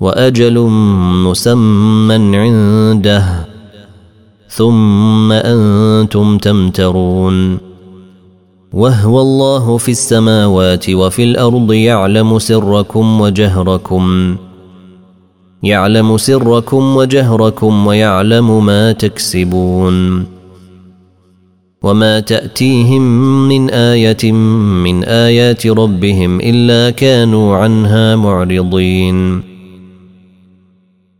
وأجل مسمى عنده ثم أنتم تمترون. وهو الله في السماوات وفي الأرض يعلم سركم وجهركم يعلم سركم وجهركم ويعلم ما تكسبون. وما تأتيهم من آية من آيات ربهم إلا كانوا عنها معرضين.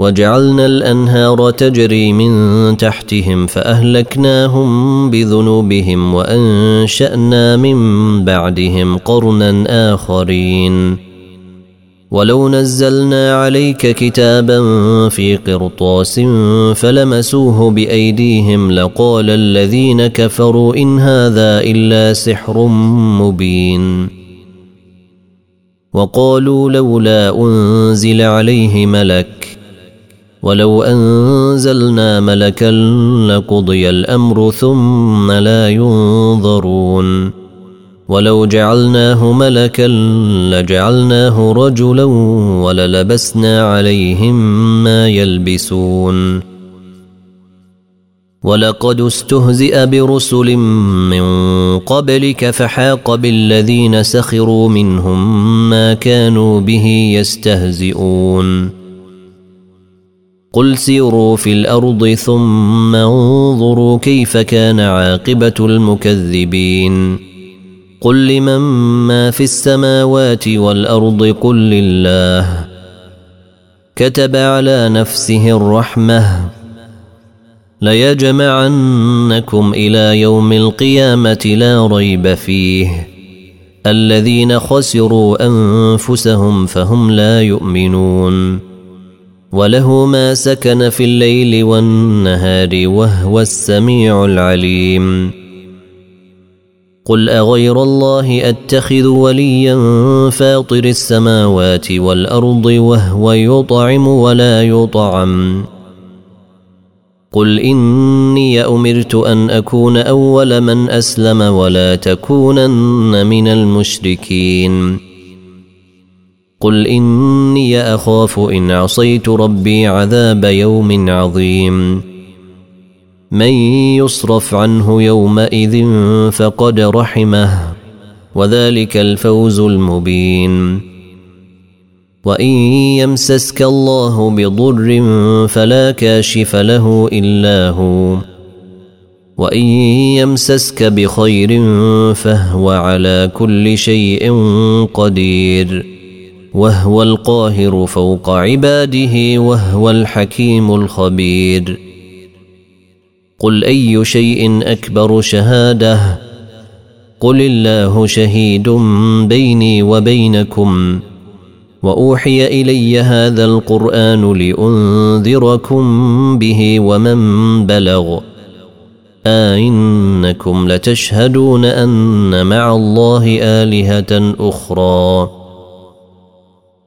وجعلنا الأنهار تجري من تحتهم فأهلكناهم بذنوبهم وأنشأنا من بعدهم قرنا آخرين. ولو نزلنا عليك كتابا في قرطاس فلمسوه بأيديهم لقال الذين كفروا إن هذا إلا سحر مبين. وقالوا لولا أنزل عليه ملك ولو انزلنا ملكا لقضي الامر ثم لا ينظرون ولو جعلناه ملكا لجعلناه رجلا وللبسنا عليهم ما يلبسون ولقد استهزئ برسل من قبلك فحاق بالذين سخروا منهم ما كانوا به يستهزئون قل سيروا في الأرض ثم انظروا كيف كان عاقبه المكذبين قل لمن ما في السماوات والارض قل لله كتب على نفسه الرحمه ليجمعنكم إلى يوم القيامه لا ريب فيه الذين خسروا انفسهم فهم لا يؤمنون وله ما سكن في الليل والنهار وهو السميع العليم. قل أغير الله أتخذ وليا فاطر السماوات والأرض وهو يطعم ولا يطعم. قل إني أمرت أن أكون أول من أسلم ولا تكونن من المشركين. قل اني اخاف ان عصيت ربي عذاب يوم عظيم. من يصرف عنه يومئذ فقد رحمه وذلك الفوز المبين. وان يمسسك الله بضر فلا كاشف له الا هو. وان يمسسك بخير فهو على كل شيء قدير. وهو القاهر فوق عباده وهو الحكيم الخبير. قل أي شيء أكبر شهادة؟ قل الله شهيد بيني وبينكم وأوحي إلي هذا القرآن لأنذركم به ومن بلغ. أئنكم لتشهدون أن مع الله آلهة أخرى.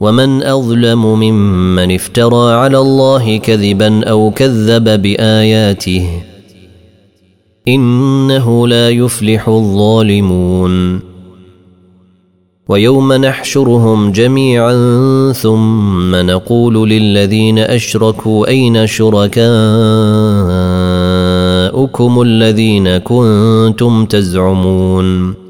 ومن أظلم ممن افترى على الله كذبا أو كذب بآياته إنه لا يفلح الظالمون. ويوم نحشرهم جميعا ثم نقول للذين أشركوا أين شركاؤكم الذين كنتم تزعمون؟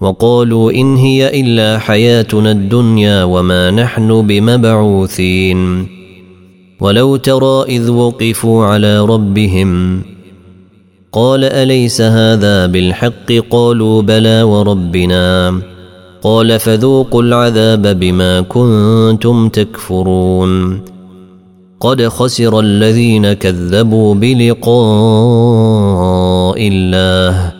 وقالوا إن هي إلا حياتنا الدنيا وما نحن بمبعوثين. ولو ترى إذ وقفوا على ربهم قال أليس هذا بالحق؟ قالوا بلى وربنا. قال فذوقوا العذاب بما كنتم تكفرون. قد خسر الذين كذبوا بلقاء الله.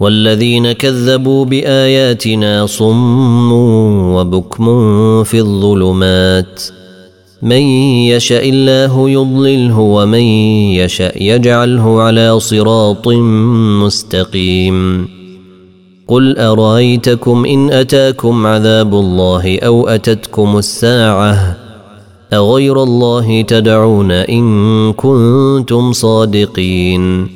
والذين كذبوا بآياتنا صم وبكم في الظلمات. من يشأ الله يضلله ومن يشأ يجعله على صراط مستقيم. قل أرأيتكم إن أتاكم عذاب الله أو أتتكم الساعة؟ أغير الله تدعون إن كنتم صادقين.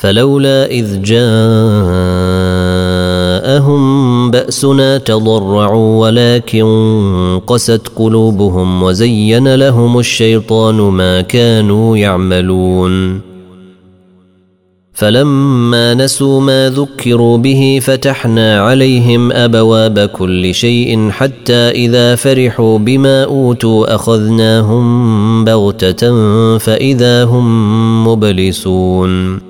فلولا إذ جاءهم بأسنا تضرعوا ولكن قست قلوبهم وزين لهم الشيطان ما كانوا يعملون. فلما نسوا ما ذكروا به فتحنا عليهم أبواب كل شيء حتى إذا فرحوا بما أوتوا أخذناهم بغتة فإذا هم مبلسون.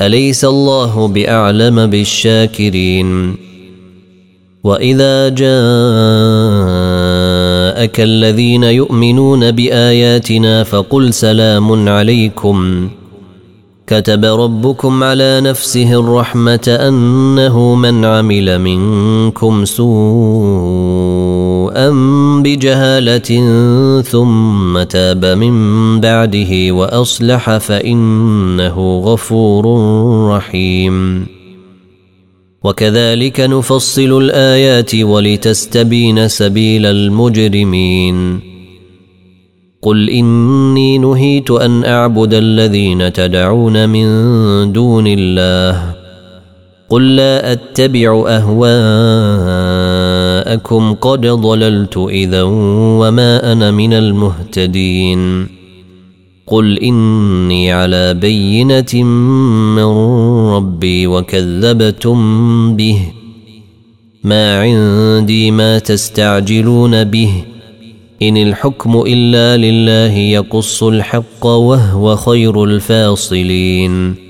أليس الله بأعلم بالشاكرين؟ وإذا جاءك الذين يؤمنون بآياتنا فقل سلام عليكم. كتب ربكم على نفسه الرحمة أنه من عمل منكم سوءا. بجهالة ثم تاب من بعده وأصلح فإنه غفور رحيم. وكذلك نفصل الآيات ولتستبين سبيل المجرمين. قل إني نهيت أن أعبد الذين تدعون من دون الله. قل لا أتبع أهواءكم قد ضللت إذا وما أنا من المهتدين قل إني على بينة من ربي وكذبتم به ما عندي ما تستعجلون به إن الحكم إلا لله يقص الحق وهو خير الفاصلين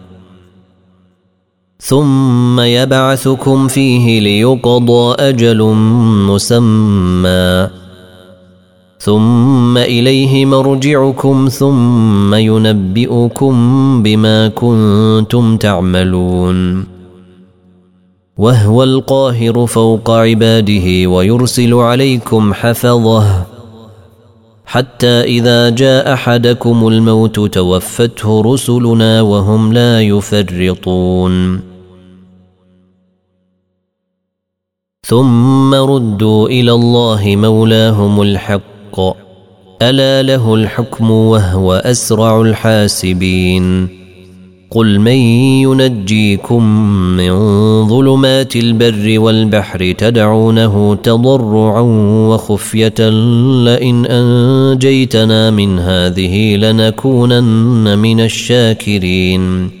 ثم يبعثكم فيه ليقضى أجل مسمى. ثم إليه مرجعكم ثم ينبئكم بما كنتم تعملون. وهو القاهر فوق عباده ويرسل عليكم حفظه. حتى إذا جاء أحدكم الموت توفته رسلنا وهم لا يفرطون. ثم ردوا إلى الله مولاهم الحق. ألا له الحكم وهو أسرع الحاسبين. قل من ينجيكم من ظلمات البر والبحر تدعونه تضرعا وخفية لئن أنجيتنا من هذه لنكونن من الشاكرين.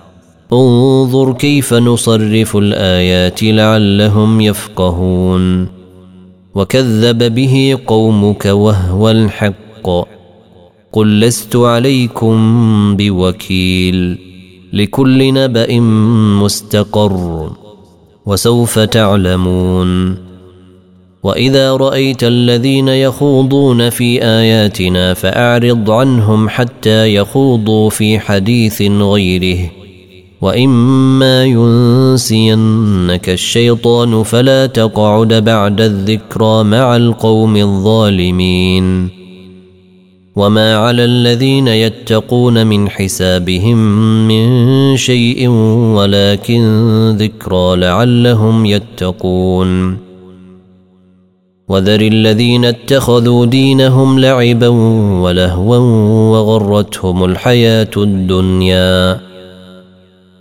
انظر كيف نصرف الآيات لعلهم يفقهون. وكذب به قومك وهو الحق. قل لست عليكم بوكيل. لكل نبأ مستقر. وسوف تعلمون. وإذا رأيت الذين يخوضون في آياتنا فأعرض عنهم حتى يخوضوا في حديث غيره. واما ينسينك الشيطان فلا تقعد بعد الذكرى مع القوم الظالمين وما على الذين يتقون من حسابهم من شيء ولكن ذكرى لعلهم يتقون وذر الذين اتخذوا دينهم لعبا ولهوا وغرتهم الحياة الدنيا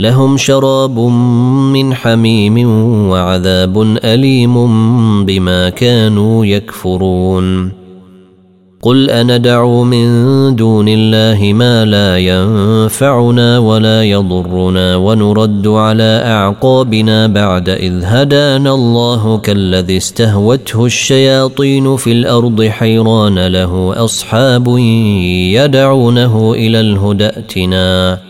لهم شراب من حميم وعذاب أليم بما كانوا يكفرون. قل اندع من دون الله ما لا ينفعنا ولا يضرنا ونرد على أعقابنا بعد إذ هدانا الله كالذي استهوته الشياطين في الأرض حيران له أصحاب يدعونه إلى الهدى ائتنا.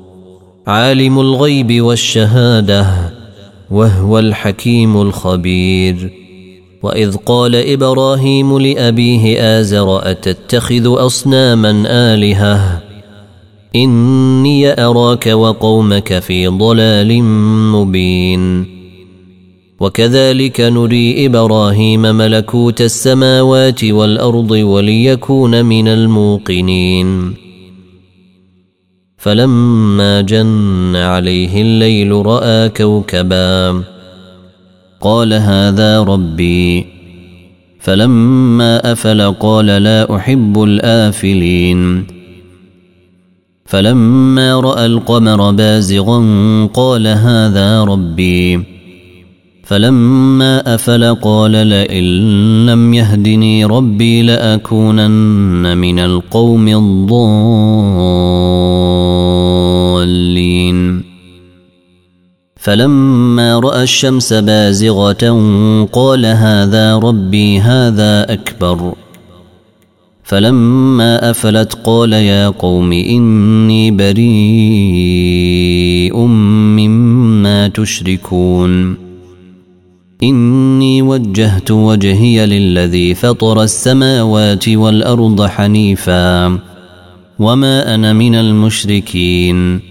عالم الغيب والشهادة وهو الحكيم الخبير. وإذ قال إبراهيم لأبيه آزر أتتخذ أصناما آلهة؟ إني أراك وقومك في ضلال مبين. وكذلك نري إبراهيم ملكوت السماوات والأرض وليكون من الموقنين. فلما جن عليه الليل رأى كوكبا. قال هذا ربي. فلما أفل قال لا أحب الآفلين. فلما رأى القمر بازغا قال هذا ربي. فلما أفل قال لئن لم يهدني ربي لأكونن من القوم الضالين. فلما رأى الشمس بازغة قال هذا ربي هذا أكبر. فلما أفلت قال يا قوم إني بريء مما تشركون. إني وجهت وجهي للذي فطر السماوات والأرض حنيفا. وما أنا من المشركين.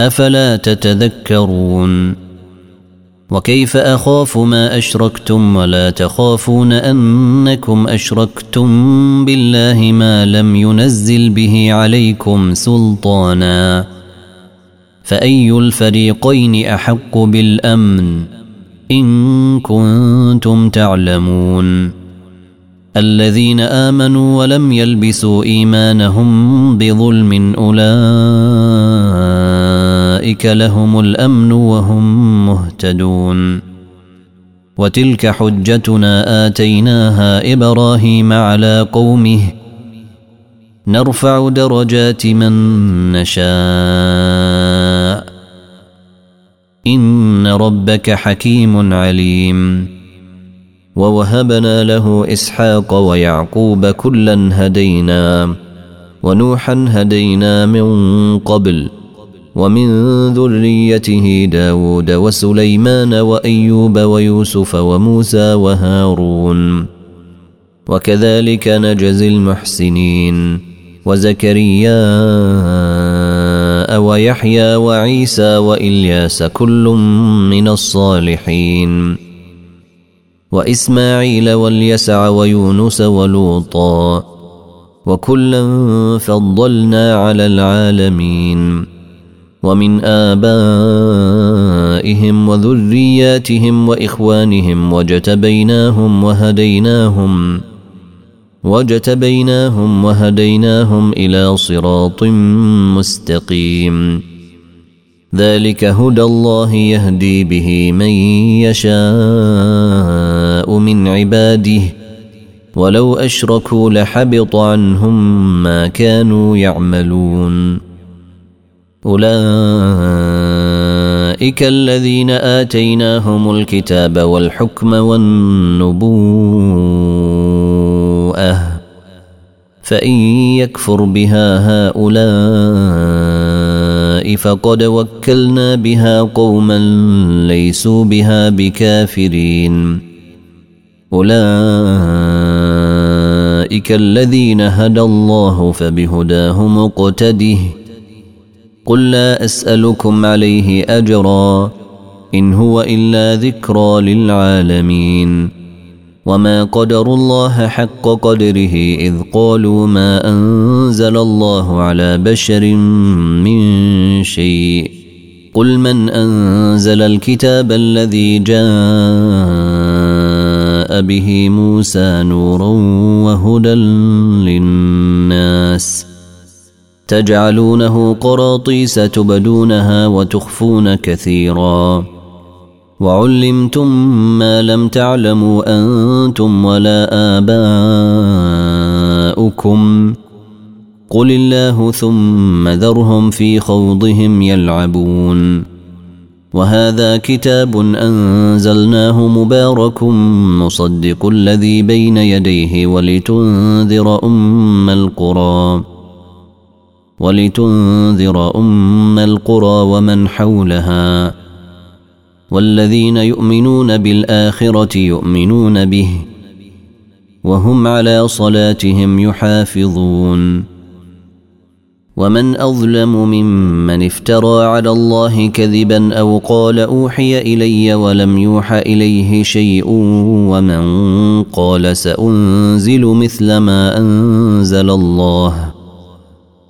أفلا تتذكرون؟ وكيف أخاف ما أشركتم ولا تخافون أنكم أشركتم بالله ما لم ينزل به عليكم سلطانا؟ فأي الفريقين أحق بالأمن إن كنتم تعلمون؟ الذين آمنوا ولم يلبسوا إيمانهم بظلم أولئك لهم الأمن وهم مهتدون. وتلك حجتنا آتيناها إبراهيم على قومه. نرفع درجات من نشاء. إن ربك حكيم عليم. ووهبنا له إسحاق ويعقوب كلا هدينا. ونوحا هدينا من قبل. ومن ذريته داود وسليمان وأيوب ويوسف وموسى وهارون. وكذلك نجزي المحسنين. وزكريا ويحيى وعيسى وإلياس كل من الصالحين. وإسماعيل واليسع ويونس ولوطا. وكلا فضلنا على العالمين. ومن آبائهم وذرياتهم وإخوانهم وجتبيناهم وهديناهم واجتبيناهم وهديناهم إلى صراط مستقيم. ذلك هدى الله يهدي به من يشاء من عباده ولو أشركوا لحبط عنهم ما كانوا يعملون. أولئك الذين آتيناهم الكتاب والحكم والنبوءة فإن يكفر بها هؤلاء فقد وكلنا بها قوما ليسوا بها بكافرين. أولئك الذين هدى الله فبهداه مقتده قل لا أسألكم عليه أجرا إن هو إلا ذكرى للعالمين وما قدروا الله حق قدره إذ قالوا ما أنزل الله على بشر من شيء قل من أنزل الكتاب الذي جاء به موسى نورا وهدى للناس تجعلونه قراطيس تبدونها وتخفون كثيرا. وعلمتم ما لم تعلموا أنتم ولا آباؤكم. قل الله ثم ذرهم في خوضهم يلعبون. وهذا كتاب أنزلناه مبارك مصدق الذي بين يديه ولتنذر أم القرى. ولتنذر أم القرى ومن حولها والذين يؤمنون بالآخرة يؤمنون به وهم على صلاتهم يحافظون ومن أظلم ممن افترى على الله كذبا أو قال أوحي إلي ولم يوح إليه شيء ومن قال سأنزل مثل ما أنزل الله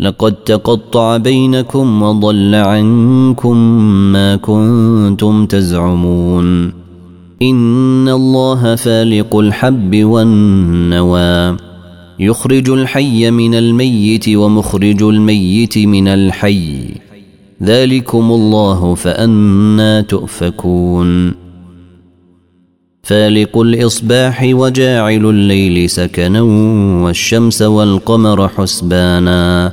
لقد تقطع بينكم وضل عنكم ما كنتم تزعمون. إن الله فالق الحب والنوى. يخرج الحي من الميت ومخرج الميت من الحي. ذلكم الله فانى تؤفكون. فالق الإصباح وجاعل الليل سكنا والشمس والقمر حسبانا.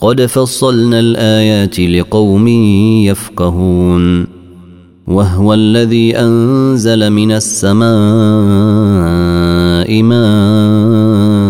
قد فصلنا الآيات لقوم يفقهون. وهو الذي أنزل من السماء ماء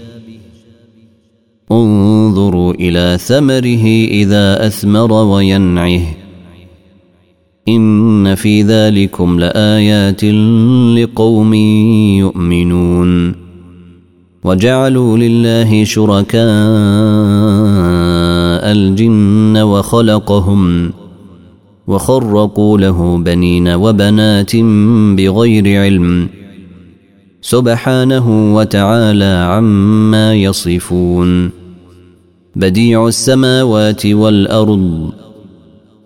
انظروا إلى ثمره إذا أثمر وينعه. إن في ذلكم لآيات لقوم يؤمنون. وجعلوا لله شركاء الجن وخلقهم وخرقوا له بنين وبنات بغير علم سبحانه وتعالى عما يصفون. بديع السماوات والأرض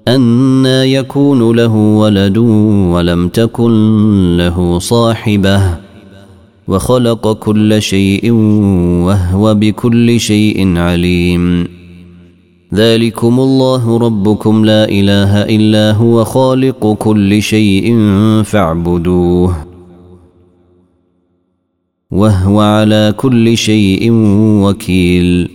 أنا يكون له ولد ولم تكن له صاحبة وخلق كل شيء وهو بكل شيء عليم. ذلكم الله ربكم لا إله إلا هو خالق كل شيء فاعبدوه وهو على كل شيء وكيل.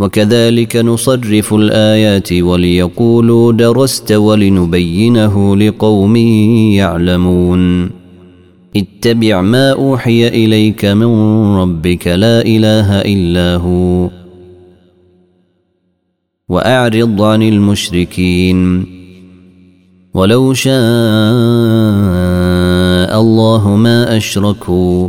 وكذلك نصرف الآيات وليقولوا درست ولنبينه لقوم يعلمون. اتبع ما أوحي إليك من ربك لا إله إلا هو. وأعرض عن المشركين. ولو شاء الله ما أشركوا.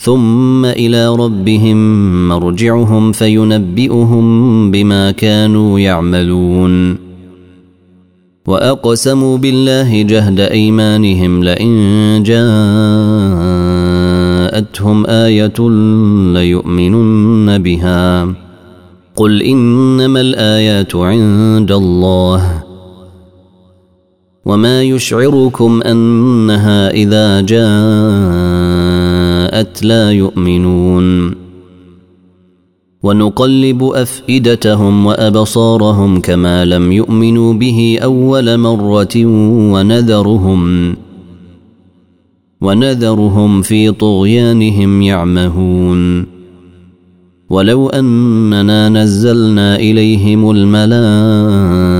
ثم إلى ربهم مرجعهم فينبئهم بما كانوا يعملون. وأقسموا بالله جهد أيمانهم لئن جاءتهم آية ليؤمنن بها. قل إنما الآيات عند الله. وما يشعركم أنها إذا جاءت لا يؤمنون ونقلب افئدتهم وابصارهم كما لم يؤمنوا به اول مره ونذرهم ونذرهم في طغيانهم يعمهون ولو اننا نزلنا اليهم الملائكه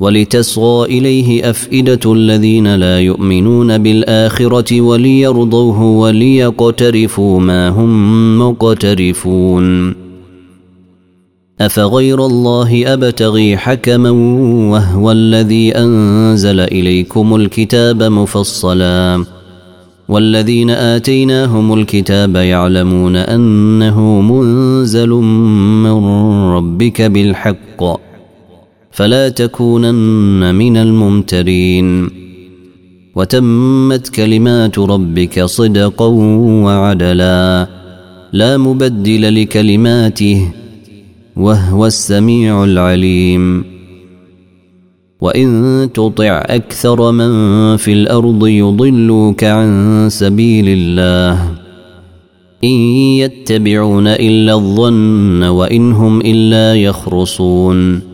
ولتصغى إليه أفئدة الذين لا يؤمنون بالآخرة وليرضوه وليقترفوا ما هم مقترفون. أفغير الله أبتغي حكما وهو الذي أنزل إليكم الكتاب مفصلا. والذين آتيناهم الكتاب يعلمون أنه منزل من ربك بالحق. فلا تكونن من الممترين. وتمت كلمات ربك صدقا وعدلا. لا مبدل لكلماته وهو السميع العليم. وإن تطع أكثر من في الأرض يضلوك عن سبيل الله. إن يتبعون إلا الظن وإن هم إلا يخرصون.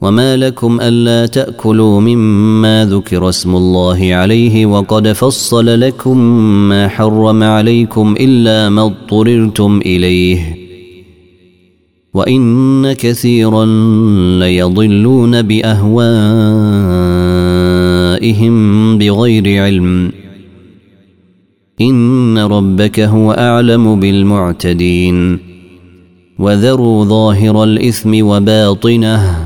وما لكم الا تاكلوا مما ذكر اسم الله عليه وقد فصل لكم ما حرم عليكم الا ما اضطررتم اليه وان كثيرا ليضلون باهوائهم بغير علم ان ربك هو اعلم بالمعتدين وذروا ظاهر الاثم وباطنه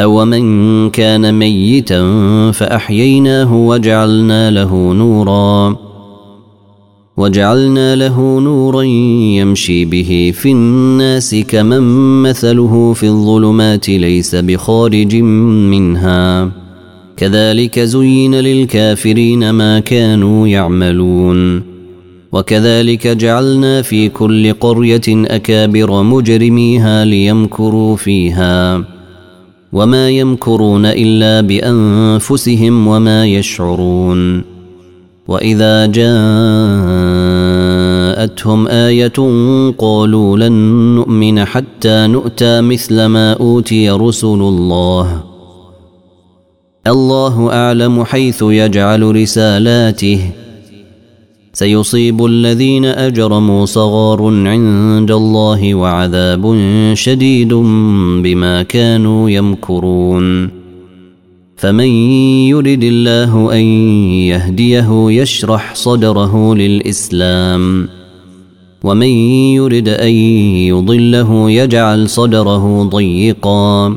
أومن كان ميتا فأحييناه وجعلنا له نورا وجعلنا له نورا يمشي به في الناس كمن مثله في الظلمات ليس بخارج منها كذلك زين للكافرين ما كانوا يعملون وكذلك جعلنا في كل قريه اكابر مجرميها ليمكروا فيها وما يمكرون الا بانفسهم وما يشعرون واذا جاءتهم إيه قالوا لن نؤمن حتى نؤتى مثل ما اوتي رسل الله الله اعلم حيث يجعل رسالاته سيصيب الذين أجرموا صغار عند الله وعذاب شديد بما كانوا يمكرون. فمن يرد الله أن يهديه يشرح صدره للإسلام ومن يرد أن يضله يجعل صدره ضيقا.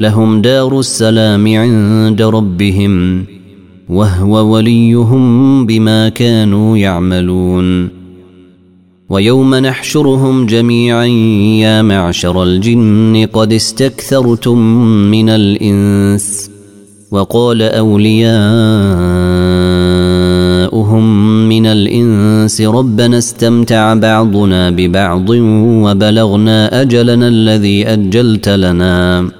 لهم دار السلام عند ربهم وهو وليهم بما كانوا يعملون. ويوم نحشرهم جميعا يا معشر الجن قد استكثرتم من الإنس وقال أولياؤهم من الإنس ربنا استمتع بعضنا ببعض وبلغنا أجلنا الذي أجلت لنا.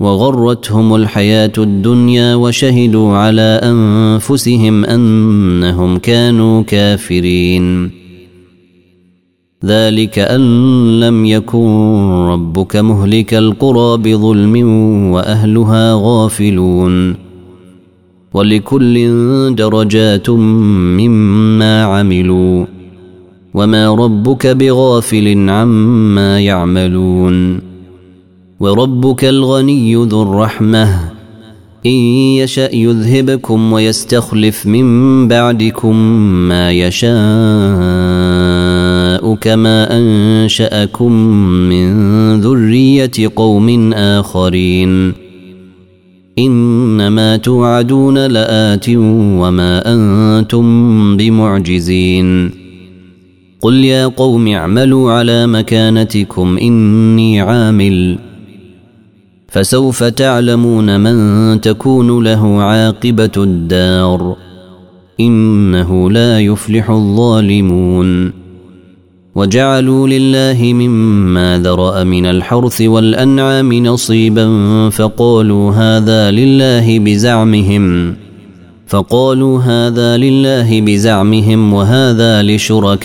وغرتهم الحياة الدنيا وشهدوا على أنفسهم أنهم كانوا كافرين. ذلك أن لم يكن ربك مهلك القرى بظلم وأهلها غافلون. ولكل درجات مما عملوا. وما ربك بغافل عما يعملون. وربك الغني ذو الرحمة. إن يشأ يذهبكم ويستخلف من بعدكم ما يشاء كما أنشأكم من ذرية قوم آخرين. إنما توعدون لآت وما أنتم بمعجزين. قل يا قوم اعملوا على مكانتكم إني عامل. فسوف تعلمون من تكون له عاقبة الدار إنه لا يفلح الظالمون. وجعلوا لله مما ذرأ من الحرث والأنعام نصيبا فقالوا هذا لله بزعمهم فقالوا هذا لله بزعمهم وهذا لشركائنا.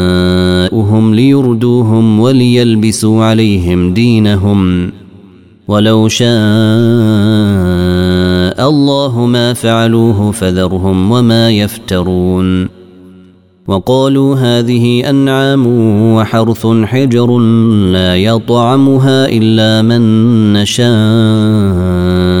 شركاؤهم ليردوهم وليلبسوا عليهم دينهم. ولو شاء الله ما فعلوه فذرهم وما يفترون. وقالوا هذه أنعام وحرث حجر لا يطعمها إلا من نشاء.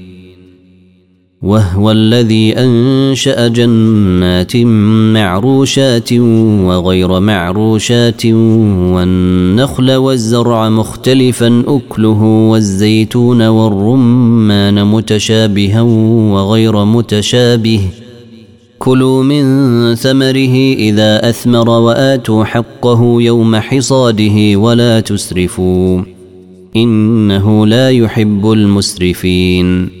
وهو الذي أنشأ جنات معروشات وغير معروشات والنخل والزرع مختلفا أكله والزيتون والرمان متشابها وغير متشابه. كلوا من ثمره إذا أثمر وآتوا حقه يوم حصاده ولا تسرفوا. إنه لا يحب المسرفين.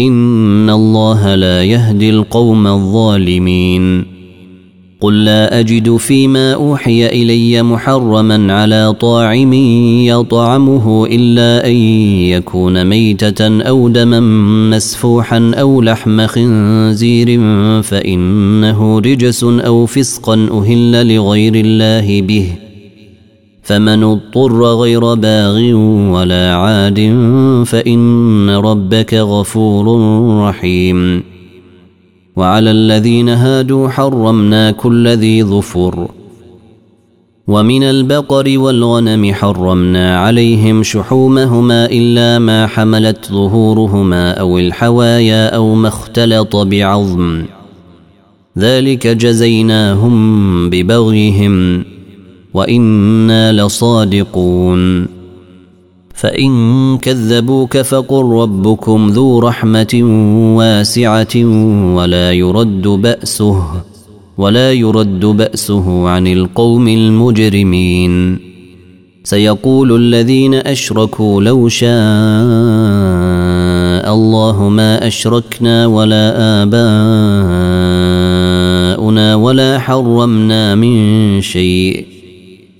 إن الله لا يهدي القوم الظالمين. قل لا أجد فيما أوحي إلي محرما على طاعم يطعمه إلا أن يكون ميتة أو دما مسفوحا أو لحم خنزير فإنه رجس أو فسقا أهل لغير الله به ۖ فمن اضطر غير باغ ولا عاد فإن ربك غفور رحيم. وعلى الذين هادوا حرمنا كل ذي ظفر. ومن البقر والغنم حرمنا عليهم شحومهما إلا ما حملت ظهورهما أو الحوايا أو ما اختلط بعظم. ذلك جزيناهم ببغيهم. وأنا لصادقون فان كذبوك فقل ربكم ذو رحمه واسعه ولا يرد باسه ولا يرد باسه عن القوم المجرمين سيقول الذين اشركوا لو شاء الله ما اشركنا ولا اباؤنا ولا حرمنا من شيء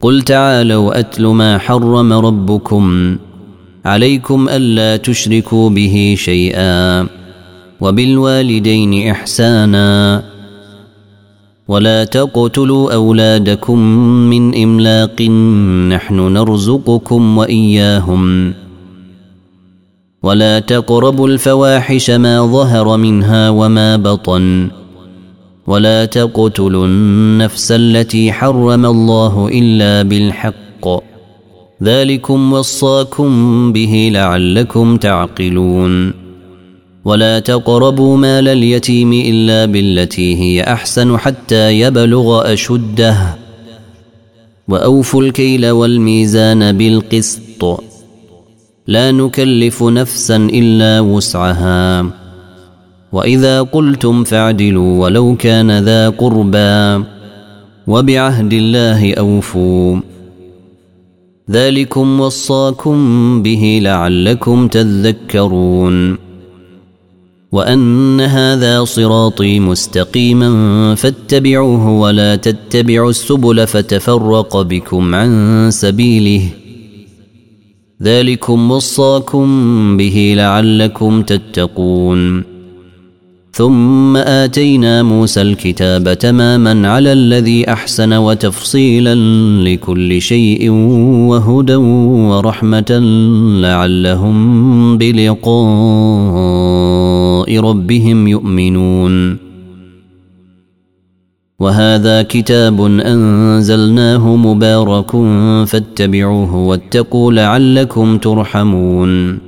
قل تعالوا اتل ما حرم ربكم عليكم الا تشركوا به شيئا وبالوالدين احسانا ولا تقتلوا اولادكم من املاق نحن نرزقكم واياهم ولا تقربوا الفواحش ما ظهر منها وما بطن ولا تقتلوا النفس التي حرم الله إلا بالحق. ذلكم وصاكم به لعلكم تعقلون. ولا تقربوا مال اليتيم إلا بالتي هي أحسن حتى يبلغ أشده. وأوفوا الكيل والميزان بالقسط. لا نكلف نفسا إلا وسعها. وإذا قلتم فاعدلوا ولو كان ذا قربى وبعهد الله أوفوا. ذلكم وصاكم به لعلكم تذكرون. وأن هذا صراطي مستقيما فاتبعوه ولا تتبعوا السبل فتفرق بكم عن سبيله. ذلكم وصاكم به لعلكم تتقون. ثم آتينا موسى الكتاب تماما على الذي أحسن وتفصيلا لكل شيء وهدى ورحمة لعلهم بلقاء ربهم يؤمنون. وهذا كتاب أنزلناه مبارك فاتبعوه واتقوا لعلكم ترحمون.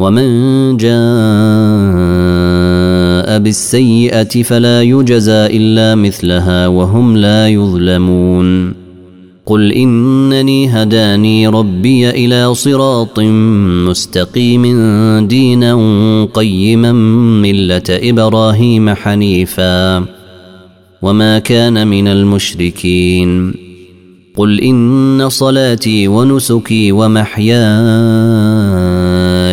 ومن جاء بالسيئة فلا يجزى إلا مثلها وهم لا يظلمون قل إنني هداني ربي إلى صراط مستقيم دينا قيما ملة إبراهيم حنيفاً وما كان من المشركين قل ان صلاتي ونسكي ومحياي